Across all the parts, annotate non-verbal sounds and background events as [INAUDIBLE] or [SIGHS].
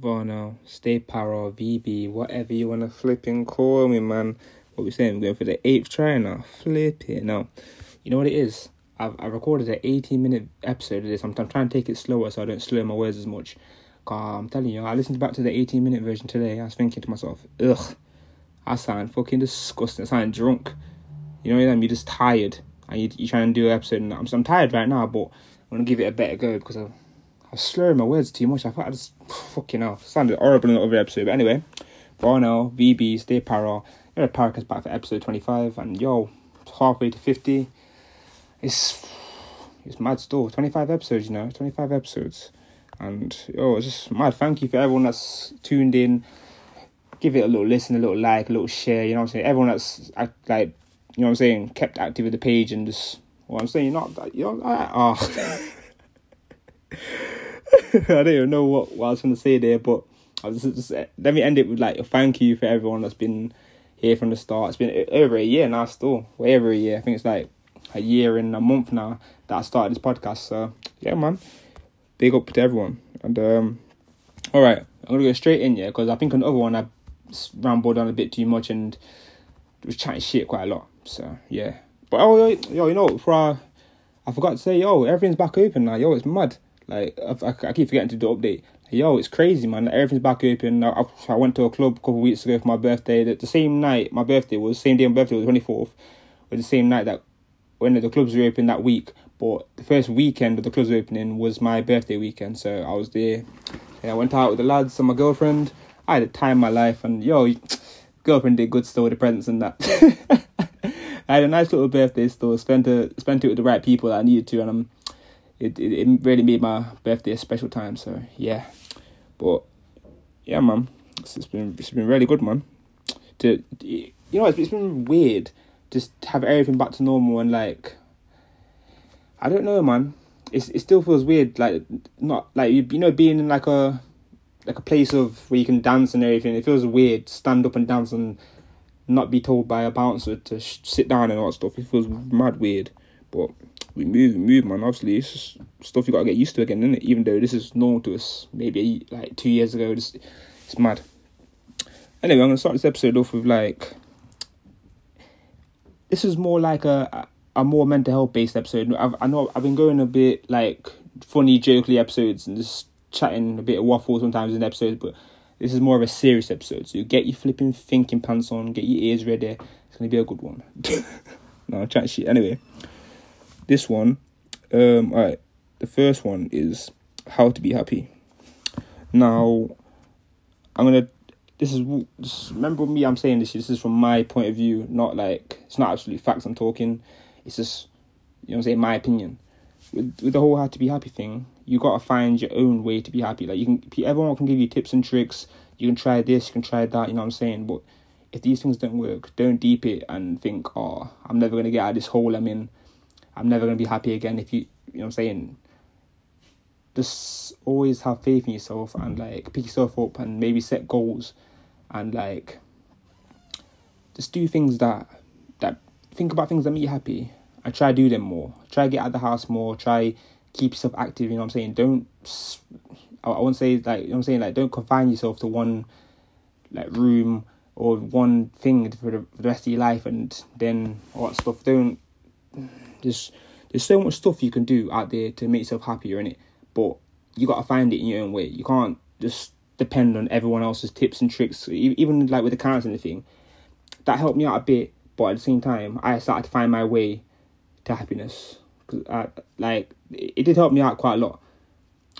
Varno, Stay Power, VB, whatever you want to flipping call me, man. What we saying? We're going for the eighth try now. Flip it. Now, you know what it is? I've, I recorded an 18 minute episode of this. I'm, I'm trying to take it slower so I don't slow my words as much. I'm telling you, I listened back to the 18 minute version today. I was thinking to myself, ugh, I sound fucking disgusting. I sound drunk. You know what I mean? You're just tired and you, you're trying to do an episode. And I'm, I'm tired right now, but I'm going to give it a better go because I, I was slurring my words too much. I thought I just, fucking hell, sounded horrible in the other episode. But anyway, Varno, VB, Stay Para. You're a Paracast back for episode 25. And yo, halfway to 50. It's, it's mad still. 25 episodes, you know, 25 episodes. And oh, it's just mad. Thank you for everyone that's tuned in. Give it a little listen, a little like, a little share. You know what I'm saying? Everyone that's like, you know what I'm saying, kept active with the page and just what I'm saying. You're not that you know, ah. [LAUGHS] [LAUGHS] I. Don't even know what, what I was going to say there, but I was just, let me end it with like a thank you for everyone that's been here from the start. It's been over a year now, still way over a year. I think it's like a year and a month now that I started this podcast. So yeah, man big up to everyone. And um, all right, I'm gonna go straight in, yeah, because I think on the other one I rambled on a bit too much and was chatting shit quite a lot. So yeah, but oh yo, you know, for I forgot to say, yo, everything's back open now. Yo, it's mad. Like I, I, keep forgetting to do update. Yo, it's crazy, man. Everything's back open. I, I went to a club a couple weeks ago for my birthday. The, the same night my birthday was, the same day my birthday was twenty fourth, was the same night that when the clubs were open that week. But the first weekend of the club's opening was my birthday weekend, so I was there. Yeah, I went out with the lads and my girlfriend. I had a time my life, and yo, girlfriend did good still with the presents and that. [LAUGHS] I had a nice little birthday still. Spent it, spent it with the right people that I needed to, and um, it, it it really made my birthday a special time. So yeah, but yeah, man, it's, it's been it's been really good, man. To you know, it's, it's been weird just have everything back to normal and like I don't know, man. It's it still feels weird, like not like you, you know being in like a like a place of where you can dance and everything. It feels weird stand up and dance and not be told by a bouncer to sh- sit down and all that stuff. It feels mad weird, but we move, we move, man. Obviously, it's just stuff you gotta get used to again, isn't it? Even though this is normal to us, maybe like two years ago, this it's mad. Anyway, I'm gonna start this episode off with like this is more like a a more mental health based episode. I've, I know I've been going a bit like funny, jokely episodes and just chatting a bit of waffle sometimes in episodes, but this is more of a serious episode. So get your flipping thinking pants on, get your ears ready. It's gonna be a good one. [LAUGHS] no, I'm trying to shit. Anyway, this one, um, all right. The first one is how to be happy. Now, I'm gonna this is just remember me. I'm saying this. This is from my point of view, not like it's not absolute facts. I'm talking. It's just you know, I'm saying my opinion. With with the whole how to be happy thing, you gotta find your own way to be happy. Like you can, everyone can give you tips and tricks. You can try this, you can try that. You know what I'm saying? But if these things don't work, don't deep it and think, oh, I'm never gonna get out of this hole I'm in. I'm never gonna be happy again. If you, you know what I'm saying? Just always have faith in yourself and like pick yourself up and maybe set goals and like just do things that that think about things that make you happy and try to do them more. Try to get out of the house more. Try keep yourself active. You know what I'm saying? Don't. I, I won't say like you know what I'm saying. Like don't confine yourself to one like room or one thing for the, for the rest of your life and then all that stuff. Don't just there's so much stuff you can do out there to make yourself happier in it, but you gotta find it in your own way. You can't just depend on everyone else's tips and tricks. Even like with the counselling thing, that helped me out a bit. But at the same time, I started to find my way to happiness. Cause I, like it did help me out quite a lot.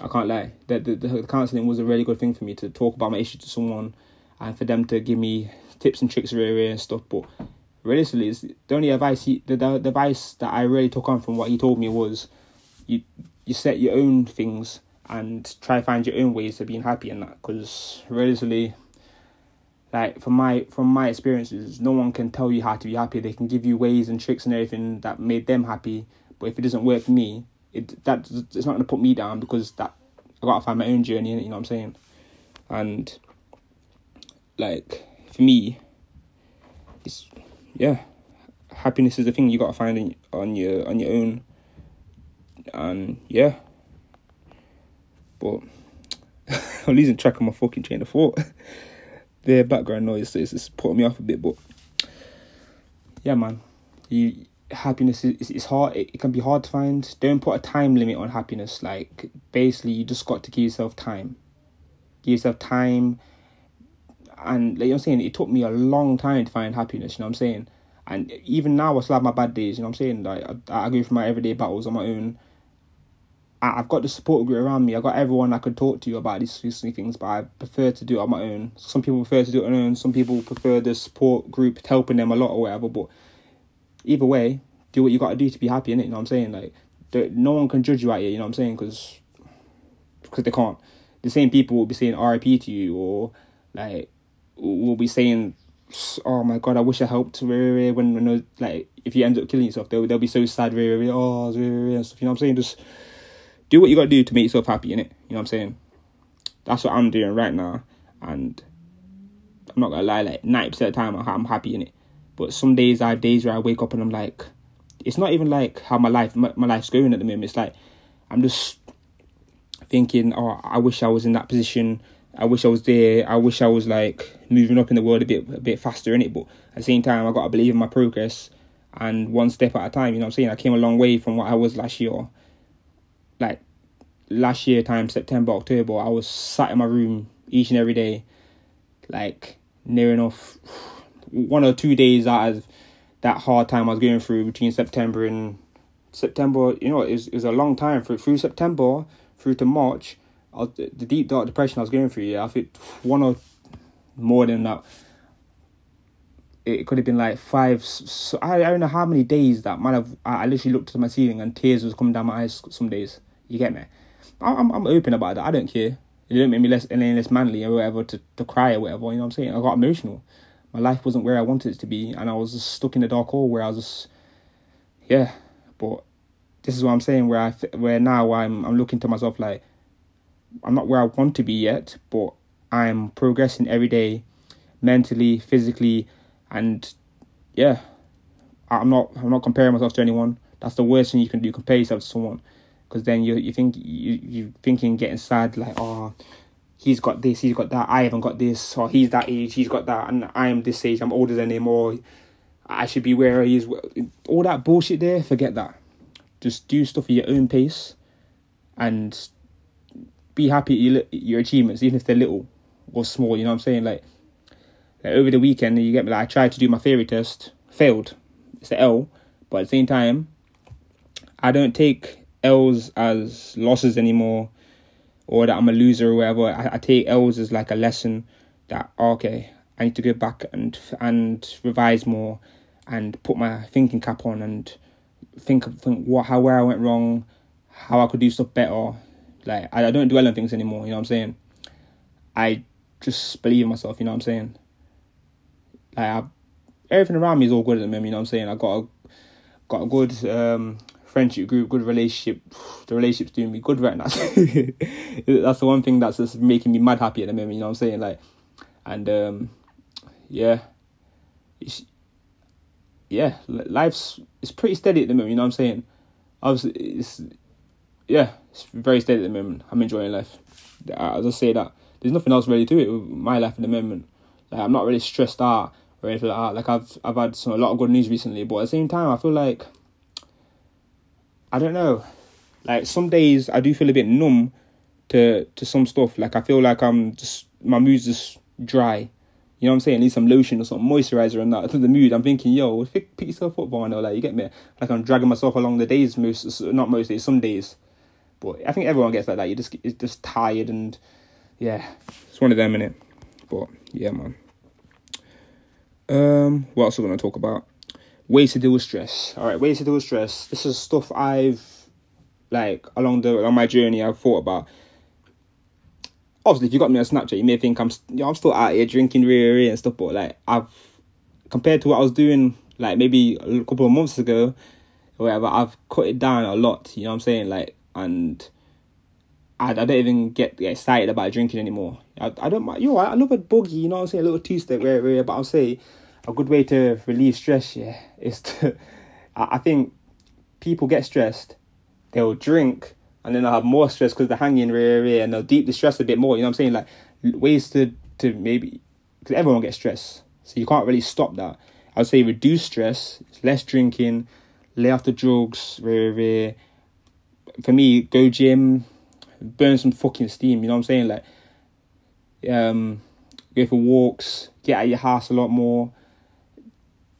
I can't lie. The, the, the counselling was a really good thing for me to talk about my issues to someone, and for them to give me tips and tricks really and stuff. But realistically, the only advice he, the, the, advice that I really took on from what he told me was, you you set your own things and try find your own ways of being happy in that. Because realistically like from my from my experiences no one can tell you how to be happy. They can give you ways and tricks and everything that made them happy but if it doesn't work for me it that it's not to put me down because that i got to find my own journey you know what i'm saying? And like for me it's yeah happiness is the thing you got to find in, on your on your own and yeah but [LAUGHS] I'm losing track of my fucking train of thought. [LAUGHS] the background noise is it's putting me off a bit, but yeah, man, you happiness is it's hard. It, it can be hard to find. Don't put a time limit on happiness. Like basically, you just got to give yourself time. Give yourself time, and like I'm saying, it took me a long time to find happiness. You know what I'm saying? And even now, I still have my bad days. You know what I'm saying? Like I, I go through my everyday battles on my own. I, I've got the support group around me. I've got everyone I could talk to about these, these things, but I prefer to do it on my own. Some people prefer to do it on their own. Some people prefer the support group helping them a lot or whatever. But either way, do what you got to do to be happy in it. You know what I'm saying? Like, no one can judge you out here. You know what I'm saying? Because because they can't. The same people will be saying RIP to you, or like will be saying, "Oh my god, I wish I helped." When when like if you end up killing yourself, they'll they'll be so sad. Oh, and stuff. You know what I'm saying? Just do what you got to do to make yourself happy in it. You know what I'm saying? That's what I'm doing right now, and I'm not gonna lie. Like ninety percent of the time, I'm happy in it. But some days I have days where I wake up and I'm like, it's not even like how my life my, my life's going at the moment. It's like I'm just thinking, oh, I wish I was in that position. I wish I was there. I wish I was like moving up in the world a bit a bit faster in it. But at the same time, I got to believe in my progress and one step at a time. You know what I'm saying? I came a long way from what I was last year. Like last year, time September, October, I was sat in my room each and every day, like near enough one or two days out of that hard time I was going through between September and September. You know, it was, it was a long time through through September through to March. I was, the deep dark depression I was going through. Yeah, I think one or more than that. It could have been like five. So I, I don't know how many days that might have. I, I literally looked to my ceiling and tears was coming down my eyes. Some days, you get me. I'm I'm open about that. I don't care. It didn't make me less any less manly or whatever to, to cry or whatever. You know what I'm saying? I got emotional my life wasn't where I wanted it to be, and I was just stuck in the dark hole where I was just, yeah. But this is what I'm saying. Where I where now I'm I'm looking to myself like I'm not where I want to be yet, but I'm progressing every day, mentally, physically, and yeah, I'm not I'm not comparing myself to anyone. That's the worst thing you can do. Compare yourself to someone, because then you you think you you thinking getting sad like oh he's got this, he's got that, I haven't got this, or he's that age, he's got that, and I am this age, I'm older than him, or I should be where he is. All that bullshit there, forget that. Just do stuff at your own pace and be happy at your, achievements, even if they're little or small, you know what I'm saying? Like, like over the weekend, you get me, like, I tried to do my theory test, failed. It's an L, but at the same time, I don't take L's as losses anymore or that I'm a loser or whatever. I, I take L's as like a lesson that oh, okay, I need to go back and and revise more and put my thinking cap on and think think what how where I went wrong, how I could do stuff better. Like I, I don't dwell on things anymore. You know what I'm saying? I just believe in myself. You know what I'm saying? Like I, everything around me is all good at the moment. You know what I'm saying? I got a got a good um friendship group, good relationship. [SIGHS] The relationship's doing me good right now. [LAUGHS] that's the one thing that's just making me mad happy at the moment. You know what I'm saying? Like, and um, yeah, it's, yeah, life's it's pretty steady at the moment. You know what I'm saying? Obviously, it's yeah, it's very steady at the moment. I'm enjoying life. Uh, I'll just say that there's nothing else really to it with my life at the moment. Like, I'm not really stressed out or anything like that. Like I've I've had some a lot of good news recently, but at the same time, I feel like I don't know. Like some days I do feel a bit numb to to some stuff. Like I feel like I'm just my mood's just dry. You know what I'm saying? Need some lotion or some moisturizer and that to the mood. I'm thinking, yo, pick, pick yourself up, boy. Like you get me? Like I'm dragging myself along the days most, not most days, some days. But I think everyone gets like that. You just it's just tired and yeah, it's one of them in it. But yeah, man. Um, what else are we gonna talk about? ways to deal with stress. All right, ways to deal with stress. This is stuff I've like along the along my journey I've thought about. Obviously, if you got me on Snapchat, you may think I'm you know, I'm still out here drinking really and stuff, but like I've compared to what I was doing like maybe a couple of months ago, or whatever, I've cut it down a lot. You know what I'm saying? Like and. I, I don't even get, excited about drinking anymore. I, I don't mind. You know, I I love a boogie. You know what I'm saying? A little two step, rare, rare. But I'll say a good way to relieve stress, yeah, [LAUGHS] is to. I I think people get stressed, they'll drink and then I have more stress because they're hanging rare, rare, and they'll deep the stress a bit more. You know what I'm saying? Like ways to to maybe because everyone gets stressed, so you can't really stop that. I would say reduce stress, less drinking, lay off the drugs, rare, rare. For me, go gym, burn some fucking steam. You know what I'm saying? Like, um, go for walks, get out your house a lot more.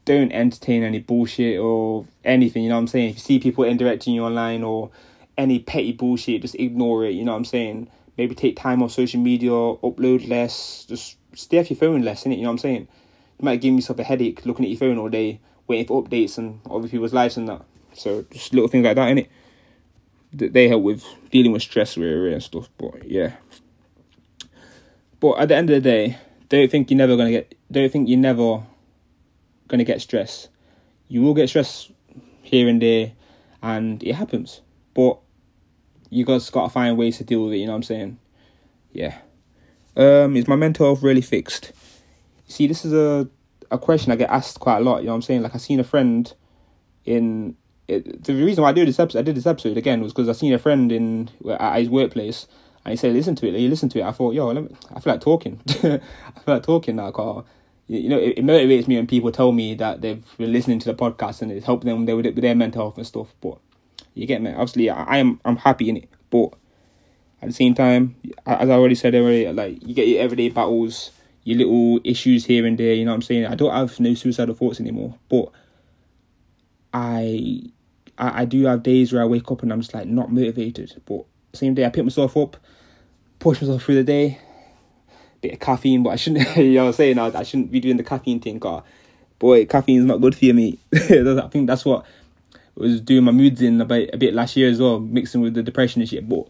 Don't entertain any bullshit or anything. You know what I'm saying? If you see people indirecting you online or any petty bullshit, just ignore it. You know what I'm saying? Maybe take time off social media, upload less, just stay off your phone less, innit? You know what I'm saying? You might give yourself a headache looking at your phone all day, waiting for updates and other people's lives and that. So just little things like that, innit? They help with dealing with stress and stuff. But yeah. But at the end of the day, don't think you're never gonna get. Don't think you're never gonna get stress. You will get stress here and there, and it happens. But you guys gotta find ways to deal with it. You know what I'm saying? Yeah. Um, is my mental health really fixed? See, this is a a question I get asked quite a lot. You know what I'm saying? Like I seen a friend in it, the reason why I did this episode, I did this episode again was because I seen a friend in at his workplace and he said, "Listen to it." He listened to it. I thought, "Yo, me, I feel like talking. [LAUGHS] I feel like talking now, Carl." You know, it, it, motivates me when people tell me that they've been listening to the podcast and it's helped them with, with their mental health and stuff. But you get me. Obviously, I, I am I'm happy in it, but at the same time, as I already said earlier, like you get your everyday battles, your little issues here and there. You know what I'm saying? I don't have no suicidal thoughts anymore, but I, I, I do have days where I wake up and I'm just like not motivated. But same day, I pick myself up, push myself through the day. Bit of caffeine, but I shouldn't. [LAUGHS] you know what I'm saying? I, I shouldn't be doing the caffeine thing. Cause boy, caffeine is not good for you, mate. [LAUGHS] I think that's what was doing my moods in a bit, a bit last year as well, mixing with the depression and shit. But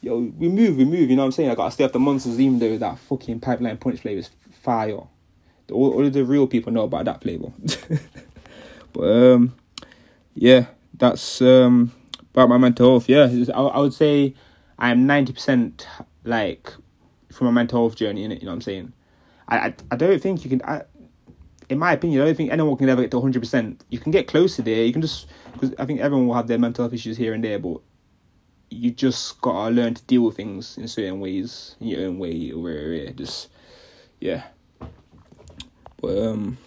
yo, we move, we move. You know what I'm saying? I gotta stay off the monsters, even though that fucking pipeline punch flavor is fire. All, all of the real people know about that flavor. [LAUGHS] but um, yeah, that's um about my mental health. Yeah, I, I would say I'm ninety percent like from my mental health journey in it. You know what I'm saying? I I, I don't think you can. I, in my opinion, I don't think anyone can ever get to 100%. You can get close to there. You can just, because I think everyone will have their mental health issues here and there, but you just gotta learn to deal with things in certain ways, in your own way, or yeah, just yeah. But um,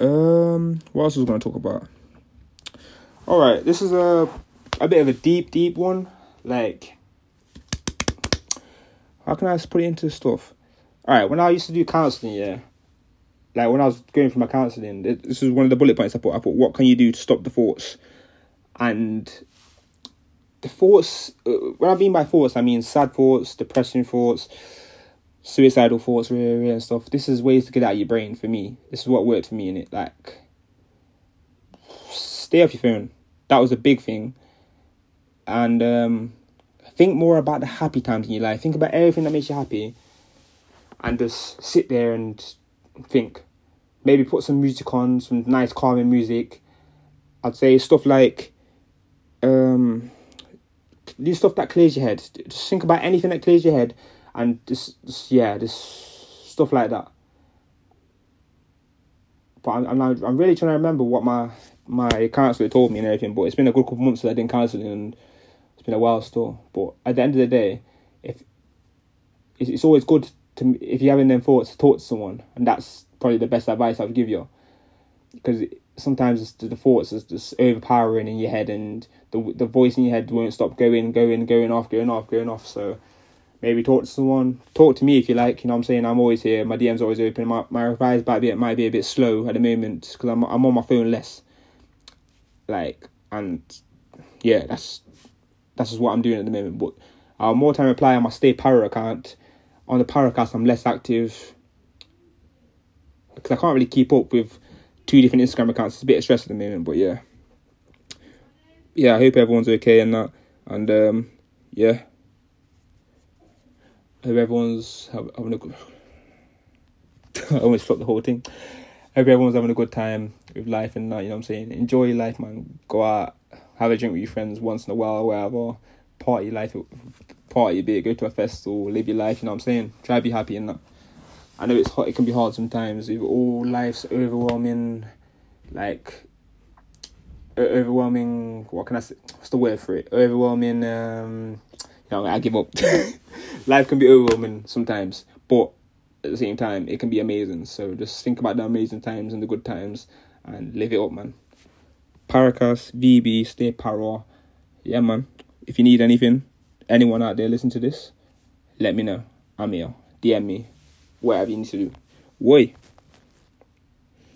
um, what else was I gonna talk about? All right, this is a a bit of a deep, deep one. Like, how can I put it into stuff? All right, when I used to do counseling, yeah, like when I was going for my counselling, this is one of the bullet points I put. I put, what can you do to stop the thoughts? And the thoughts, uh, when I mean by thoughts, I mean sad thoughts, depressing thoughts, suicidal thoughts, really, and stuff. This is ways to get out of your brain for me. This is what worked for me in it. Like, stay off your phone. That was a big thing. And um, think more about the happy times in your life. Think about everything that makes you happy. And just sit there and think maybe put some music on, some nice calming music. I'd say stuff like um do stuff that clears your head. Just think about anything that clears your head and just, just yeah, just stuff like that. But I'm I'm, I'm really trying to remember what my my counsellor told me and everything. But it's been a good couple months that I didn't counselling and it's been a while still. But at the end of the day, if it's, it's always good to if you're having them thoughts, to talk to someone, and that's probably the best advice I'd give you. Because sometimes the thoughts is just overpowering in your head, and the the voice in your head won't stop going, going, going off, going off, going off. So maybe talk to someone, talk to me if you like. You know what I'm saying? I'm always here. My DM's always open. My my replies might be might be a bit slow at the moment because I'm I'm on my phone less. Like and yeah, that's that's just what I'm doing at the moment. But I'll more time reply on my Stay Power account. On the Paracast, I'm less active because I can't really keep up with two different Instagram accounts. It's a bit of stress at the moment, but yeah, yeah. I hope everyone's okay and that, and um, yeah. Hope everyone's having a good. [LAUGHS] I almost flopped the whole thing. Hope everyone's having a good time with life and that. You know what I'm saying? Enjoy life, man. Go out, have a drink with your friends once in a while, whatever. Party life, party bit. Go to a festival, live your life. You know what I'm saying? Try to be happy and that. I know it's hot. It can be hard sometimes. If all life's overwhelming, like overwhelming. What can I say? What's the word for it? Overwhelming. Um, know, I give up. [LAUGHS] Life can be overwhelming sometimes, but at the same time, it can be amazing. So just think about the amazing times and the good times, and live it up, man. Paracast, VB, stay para. Yeah, man. If you need anything, anyone out there listen to this, let me know. I'm here. DM me. Whatever you need to do. Woi.